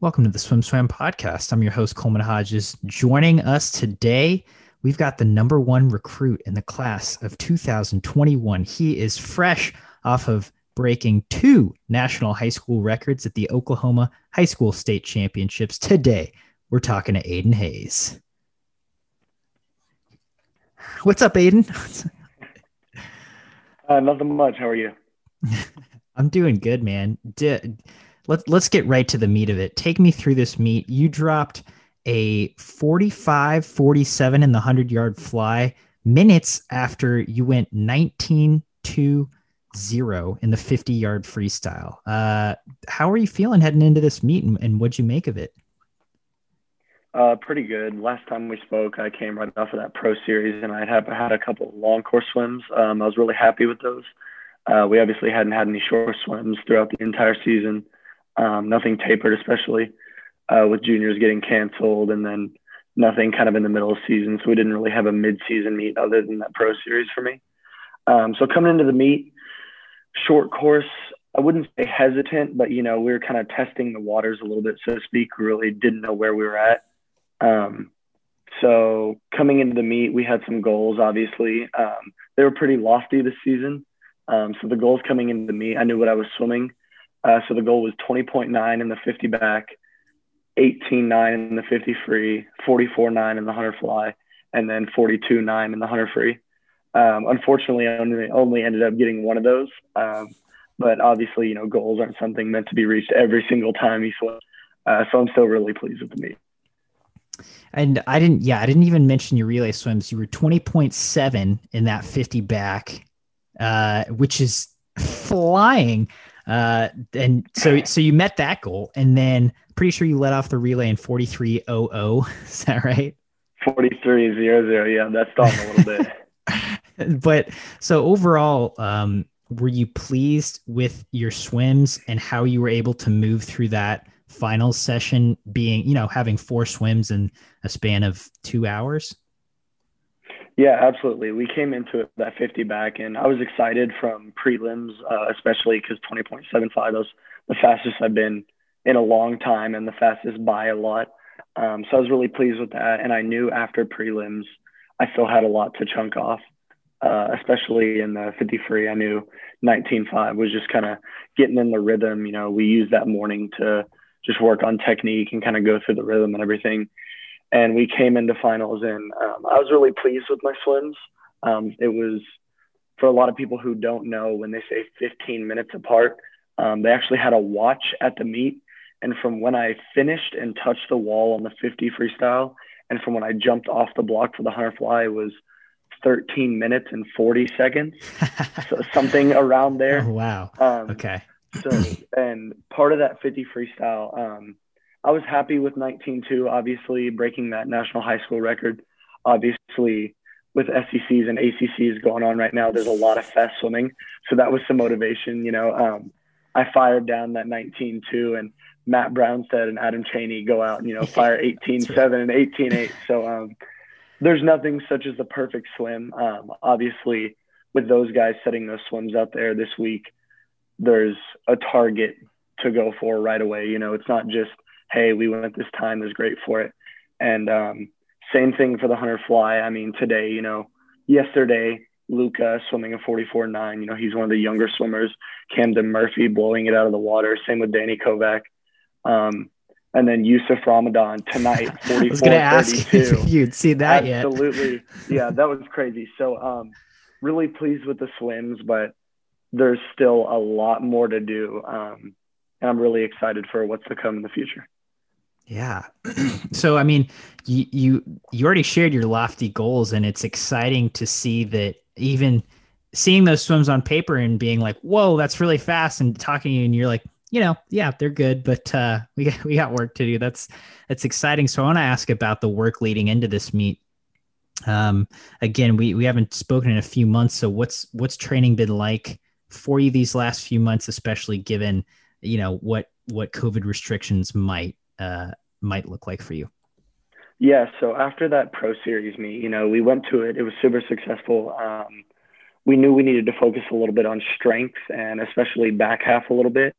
Welcome to the Swim Swam podcast. I'm your host, Coleman Hodges. Joining us today, we've got the number one recruit in the class of 2021. He is fresh off of breaking two national high school records at the Oklahoma High School State Championships. Today, we're talking to Aiden Hayes. What's up, Aiden? uh, nothing much. How are you? I'm doing good, man. Did let's let's get right to the meat of it. Take me through this meet. You dropped a 45 47 in the 100 yard fly minutes after you went 19 to 0 in the 50 yard freestyle. Uh, how are you feeling heading into this meet and, and what'd you make of it? Uh, pretty good. Last time we spoke, I came right off of that pro series and I had had a couple long course swims. Um, I was really happy with those. Uh, we obviously hadn't had any short swims throughout the entire season um, nothing tapered, especially uh, with juniors getting canceled, and then nothing kind of in the middle of season. So we didn't really have a mid-season meet other than that pro series for me. Um, so coming into the meet, short course, I wouldn't say hesitant, but you know we were kind of testing the waters a little bit, so to speak. We really didn't know where we were at. Um, so coming into the meet, we had some goals. Obviously, um, they were pretty lofty this season. Um, so the goals coming into the meet, I knew what I was swimming. Uh, so the goal was 20.9 in the 50 back, 18.9 in the 50 free, 44.9 in the 100 fly, and then 42.9 in the 100 free. Um, unfortunately, I only, only ended up getting one of those. Um, but obviously, you know, goals aren't something meant to be reached every single time you swim. Uh, so I'm still really pleased with the meet. And I didn't, yeah, I didn't even mention your relay swims. You were 20.7 in that 50 back, uh, which is flying. Uh, and so so you met that goal, and then pretty sure you let off the relay in forty three oh oh. Is that right? Forty three zero zero. Yeah, that's a little bit. but so overall, um, were you pleased with your swims and how you were able to move through that final session? Being you know having four swims in a span of two hours. Yeah, absolutely. We came into it that 50 back, and I was excited from prelims, uh, especially because 20.75 was the fastest I've been in a long time and the fastest by a lot. Um, so I was really pleased with that. And I knew after prelims, I still had a lot to chunk off, uh, especially in the 50 free. I knew 19.5 was just kind of getting in the rhythm. You know, we used that morning to just work on technique and kind of go through the rhythm and everything and we came into finals and um, i was really pleased with my swims. Um, it was for a lot of people who don't know when they say 15 minutes apart um, they actually had a watch at the meet and from when i finished and touched the wall on the 50 freestyle and from when i jumped off the block for the 100 fly it was 13 minutes and 40 seconds. So something around there. Oh, wow. Um, okay. so and part of that 50 freestyle um, I was happy with 19-2, obviously breaking that national high school record. Obviously, with SECs and ACCs going on right now, there's a lot of fast swimming, so that was some motivation. You know, um, I fired down that 19-2, and Matt Brownstead and Adam Chaney go out and you know fire 18-7 and 18-8. So um, there's nothing such as the perfect swim. Um, obviously, with those guys setting those swims out there this week, there's a target to go for right away. You know, it's not just hey, we went this time, is great for it. And um, same thing for the hunter fly. I mean, today, you know, yesterday, Luca swimming a 44.9, you know, he's one of the younger swimmers. Camden Murphy blowing it out of the water. Same with Danny Kovac. Um, and then Youssef Ramadan tonight, 44 I was going to ask if you'd see that Absolutely. yet. Absolutely. yeah, that was crazy. So, um, really pleased with the swims, but there's still a lot more to do. Um, and I'm really excited for what's to come in the future. Yeah. so I mean, you, you you already shared your lofty goals, and it's exciting to see that even seeing those swims on paper and being like, "Whoa, that's really fast," and talking and you're like, you know, yeah, they're good, but uh, we got we got work to do. That's that's exciting. So I want to ask about the work leading into this meet. Um, again, we we haven't spoken in a few months, so what's what's training been like for you these last few months, especially given you know what what COVID restrictions might uh, might look like for you? Yeah, so after that Pro Series meet, you know, we went to it. It was super successful. Um, we knew we needed to focus a little bit on strength and especially back half a little bit.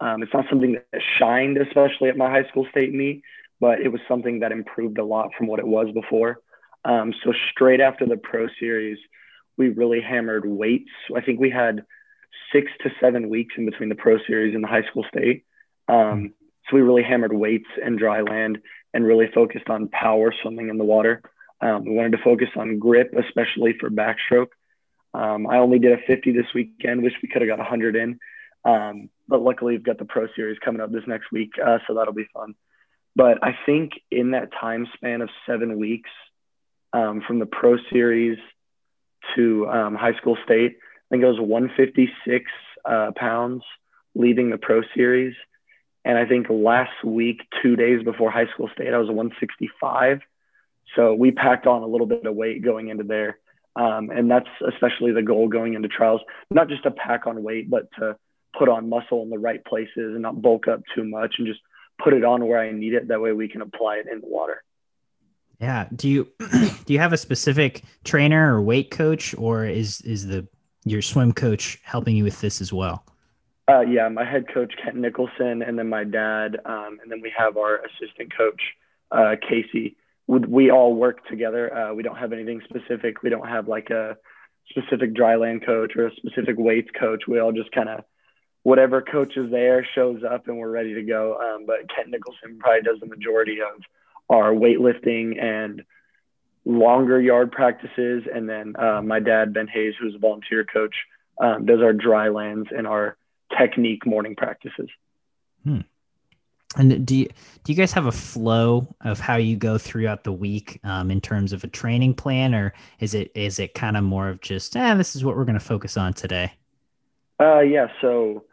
Um, it's not something that shined, especially at my high school state meet, but it was something that improved a lot from what it was before. Um, so straight after the pro series, we really hammered weights. I think we had six to seven weeks in between the pro series and the high school state. Um, so we really hammered weights and dry land and really focused on power swimming in the water. Um, we wanted to focus on grip, especially for backstroke. Um, I only did a 50 this weekend. Wish we could have got 100 in. Um, but luckily, we've got the pro series coming up this next week, uh, so that'll be fun. But I think in that time span of seven weeks, um, from the pro series to um, high school state, I think it was 156 uh, pounds leaving the pro series. And I think last week, two days before high school state, I was 165. So we packed on a little bit of weight going into there. Um, and that's especially the goal going into trials, not just to pack on weight, but to put on muscle in the right places and not bulk up too much and just put it on where I need it. That way we can apply it in the water. Yeah. Do you do you have a specific trainer or weight coach, or is is the your swim coach helping you with this as well? Uh, yeah, my head coach Kent Nicholson, and then my dad, um, and then we have our assistant coach uh, Casey. We, we all work together. Uh, we don't have anything specific. We don't have like a specific dry land coach or a specific weights coach. We all just kind of whatever coach is there shows up and we're ready to go. Um, but Kent Nicholson probably does the majority of our weightlifting and longer yard practices. And then uh, my dad, Ben Hayes, who's a volunteer coach, um, does our dry lands and our technique morning practices. Hmm. And do you, do you guys have a flow of how you go throughout the week um, in terms of a training plan, or is it is it kind of more of just, eh, this is what we're going to focus on today? Uh, yeah. So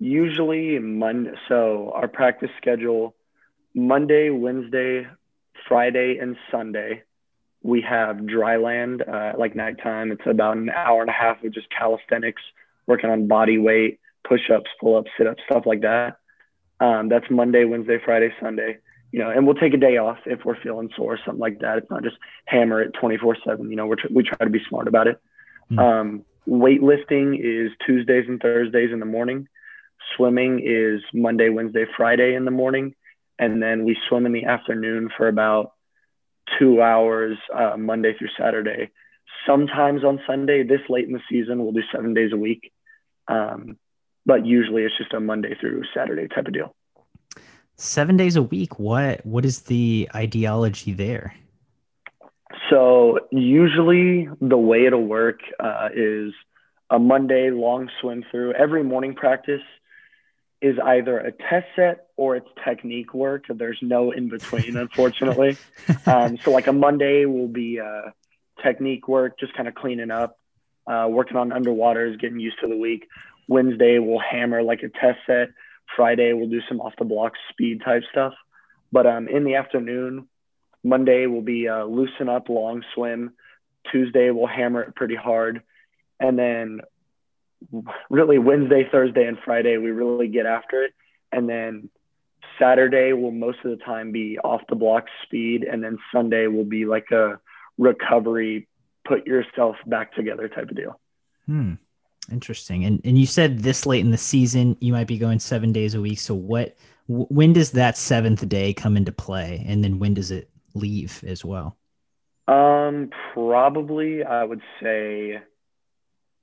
usually Monday. So our practice schedule Monday, Wednesday, Friday, and Sunday. We have dry land, uh, like nighttime. It's about an hour and a half of just calisthenics, working on body weight, push ups, pull ups, sit ups, stuff like that. Um, that's Monday, Wednesday, Friday, Sunday. You know, and we'll take a day off if we're feeling sore, or something like that. It's not just hammer it 24 7. You know, we're tr- we try to be smart about it. Mm. Um, weightlifting is Tuesdays and Thursdays in the morning. Swimming is Monday, Wednesday, Friday in the morning. And then we swim in the afternoon for about two hours, uh, Monday through Saturday. Sometimes on Sunday, this late in the season, we'll do seven days a week. Um, but usually it's just a Monday through Saturday type of deal. Seven days a week. What what is the ideology there? So usually the way it'll work uh, is a Monday long swim through. Every morning practice is either a test set or it's technique work. There's no in between, unfortunately. um, so like a Monday will be uh, technique work, just kind of cleaning up, uh, working on underwaters, getting used to the week. Wednesday we'll hammer like a test set. Friday we'll do some off the block speed type stuff. But um, in the afternoon, Monday will be uh, loosen up, long swim. Tuesday we'll hammer it pretty hard, and then really Wednesday, Thursday, and Friday we really get after it, and then Saturday will most of the time be off the block speed, and then Sunday will be like a recovery, put yourself back together type of deal. Hmm. Interesting. And and you said this late in the season you might be going seven days a week. So what? when does that seventh day come into play, and then when does it leave as well? Um, probably I would say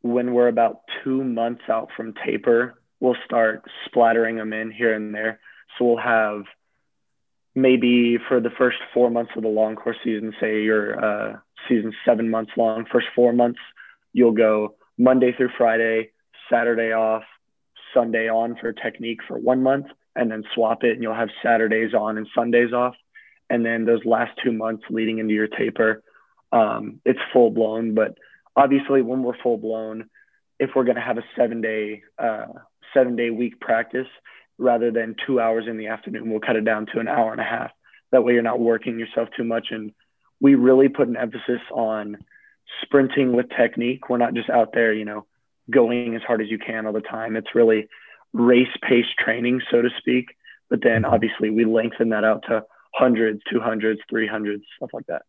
when we're about two months out from taper, we'll start splattering them in here and there. So we'll have maybe for the first four months of the long course season, say your uh, season seven months long, first four months, you'll go Monday through Friday, Saturday off, Sunday on for technique for one month, and then swap it, and you'll have Saturdays on and Sundays off and then those last two months leading into your taper, um, it's full blown. But obviously, when we're full blown, if we're going to have a seven day uh, seven day week practice rather than two hours in the afternoon, we'll cut it down to an hour and a half. That way, you're not working yourself too much. And we really put an emphasis on sprinting with technique. We're not just out there, you know, going as hard as you can all the time. It's really race pace training, so to speak. But then mm-hmm. obviously we lengthen that out to hundreds, two hundreds, three hundreds, stuff like that.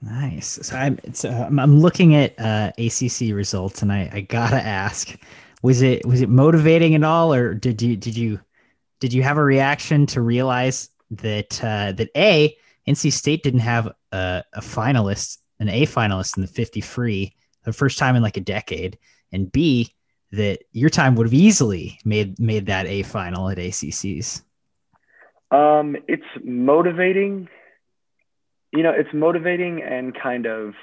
Nice. So I'm, uh, I'm looking at uh, ACC results, and I, I gotta ask, was it was it motivating at all, or did you did you did you have a reaction to realize that uh, that a NC State didn't have a, a finalist, an A finalist in the 50 free, the first time in like a decade, and B that your time would have easily made made that A final at ACCs. Um, it's motivating. You know, it's motivating and kind of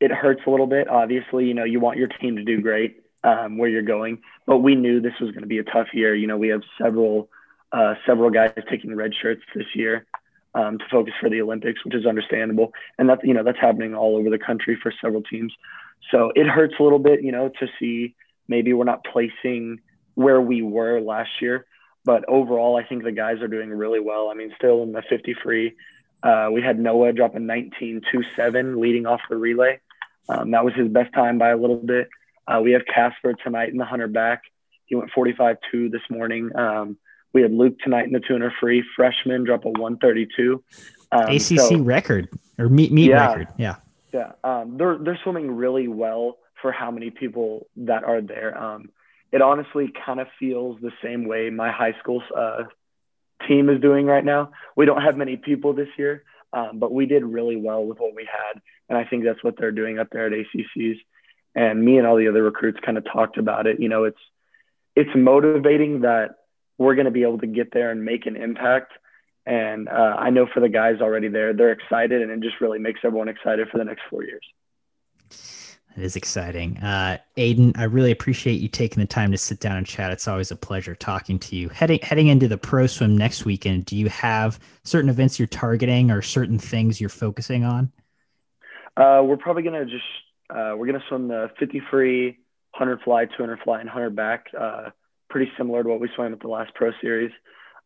it hurts a little bit. Obviously, you know, you want your team to do great um, where you're going, but we knew this was going to be a tough year. You know, we have several uh, several guys taking red shirts this year um, to focus for the Olympics, which is understandable, and that's you know that's happening all over the country for several teams. So it hurts a little bit, you know, to see maybe we're not placing where we were last year. But overall, I think the guys are doing really well. I mean, still in the 50 free, uh, we had Noah drop a 19.27 leading off the relay. Um, that was his best time by a little bit. Uh, we have Casper tonight in the 100 back. He went 45.2 this morning. Um, we had Luke tonight in the tuner free. Freshman drop a 132. Um, ACC so, record or meet meet yeah, record. Yeah. Yeah. Um, they're they're swimming really well for how many people that are there. Um, it honestly kind of feels the same way my high school uh, team is doing right now. We don't have many people this year, um, but we did really well with what we had, and I think that's what they're doing up there at ACCs. And me and all the other recruits kind of talked about it. You know, it's it's motivating that we're going to be able to get there and make an impact. And uh, I know for the guys already there, they're excited, and it just really makes everyone excited for the next four years. It is exciting. Uh, Aiden, I really appreciate you taking the time to sit down and chat. It's always a pleasure talking to you. Heading heading into the pro swim next weekend, do you have certain events you're targeting or certain things you're focusing on? Uh, we're probably gonna just uh, we're gonna swim the 50 free, 100 fly, 200 fly, and 100 back. Pretty similar to what we swam at the last pro series.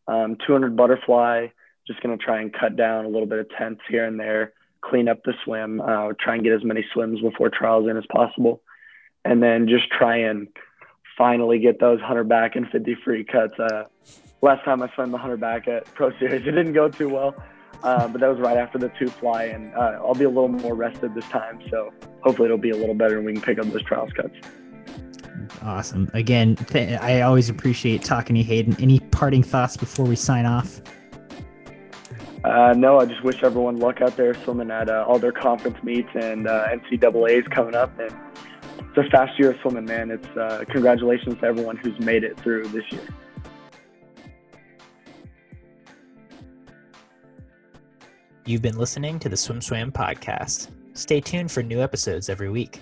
Um, 200 butterfly, just gonna try and cut down a little bit of tenths here and there clean up the swim, uh, try and get as many swims before trials in as possible, and then just try and finally get those 100 back and 50 free cuts. Uh, last time I swam the 100 back at Pro Series, it didn't go too well, uh, but that was right after the two fly, and uh, I'll be a little more rested this time, so hopefully it'll be a little better and we can pick up those trials cuts. Awesome. Again, th- I always appreciate talking to you, Hayden. Any parting thoughts before we sign off? Uh, no, I just wish everyone luck out there swimming at uh, all their conference meets and uh, NCAA's coming up. And it's a fast year of swimming, man. It's uh, congratulations to everyone who's made it through this year. You've been listening to the Swim Swam podcast. Stay tuned for new episodes every week.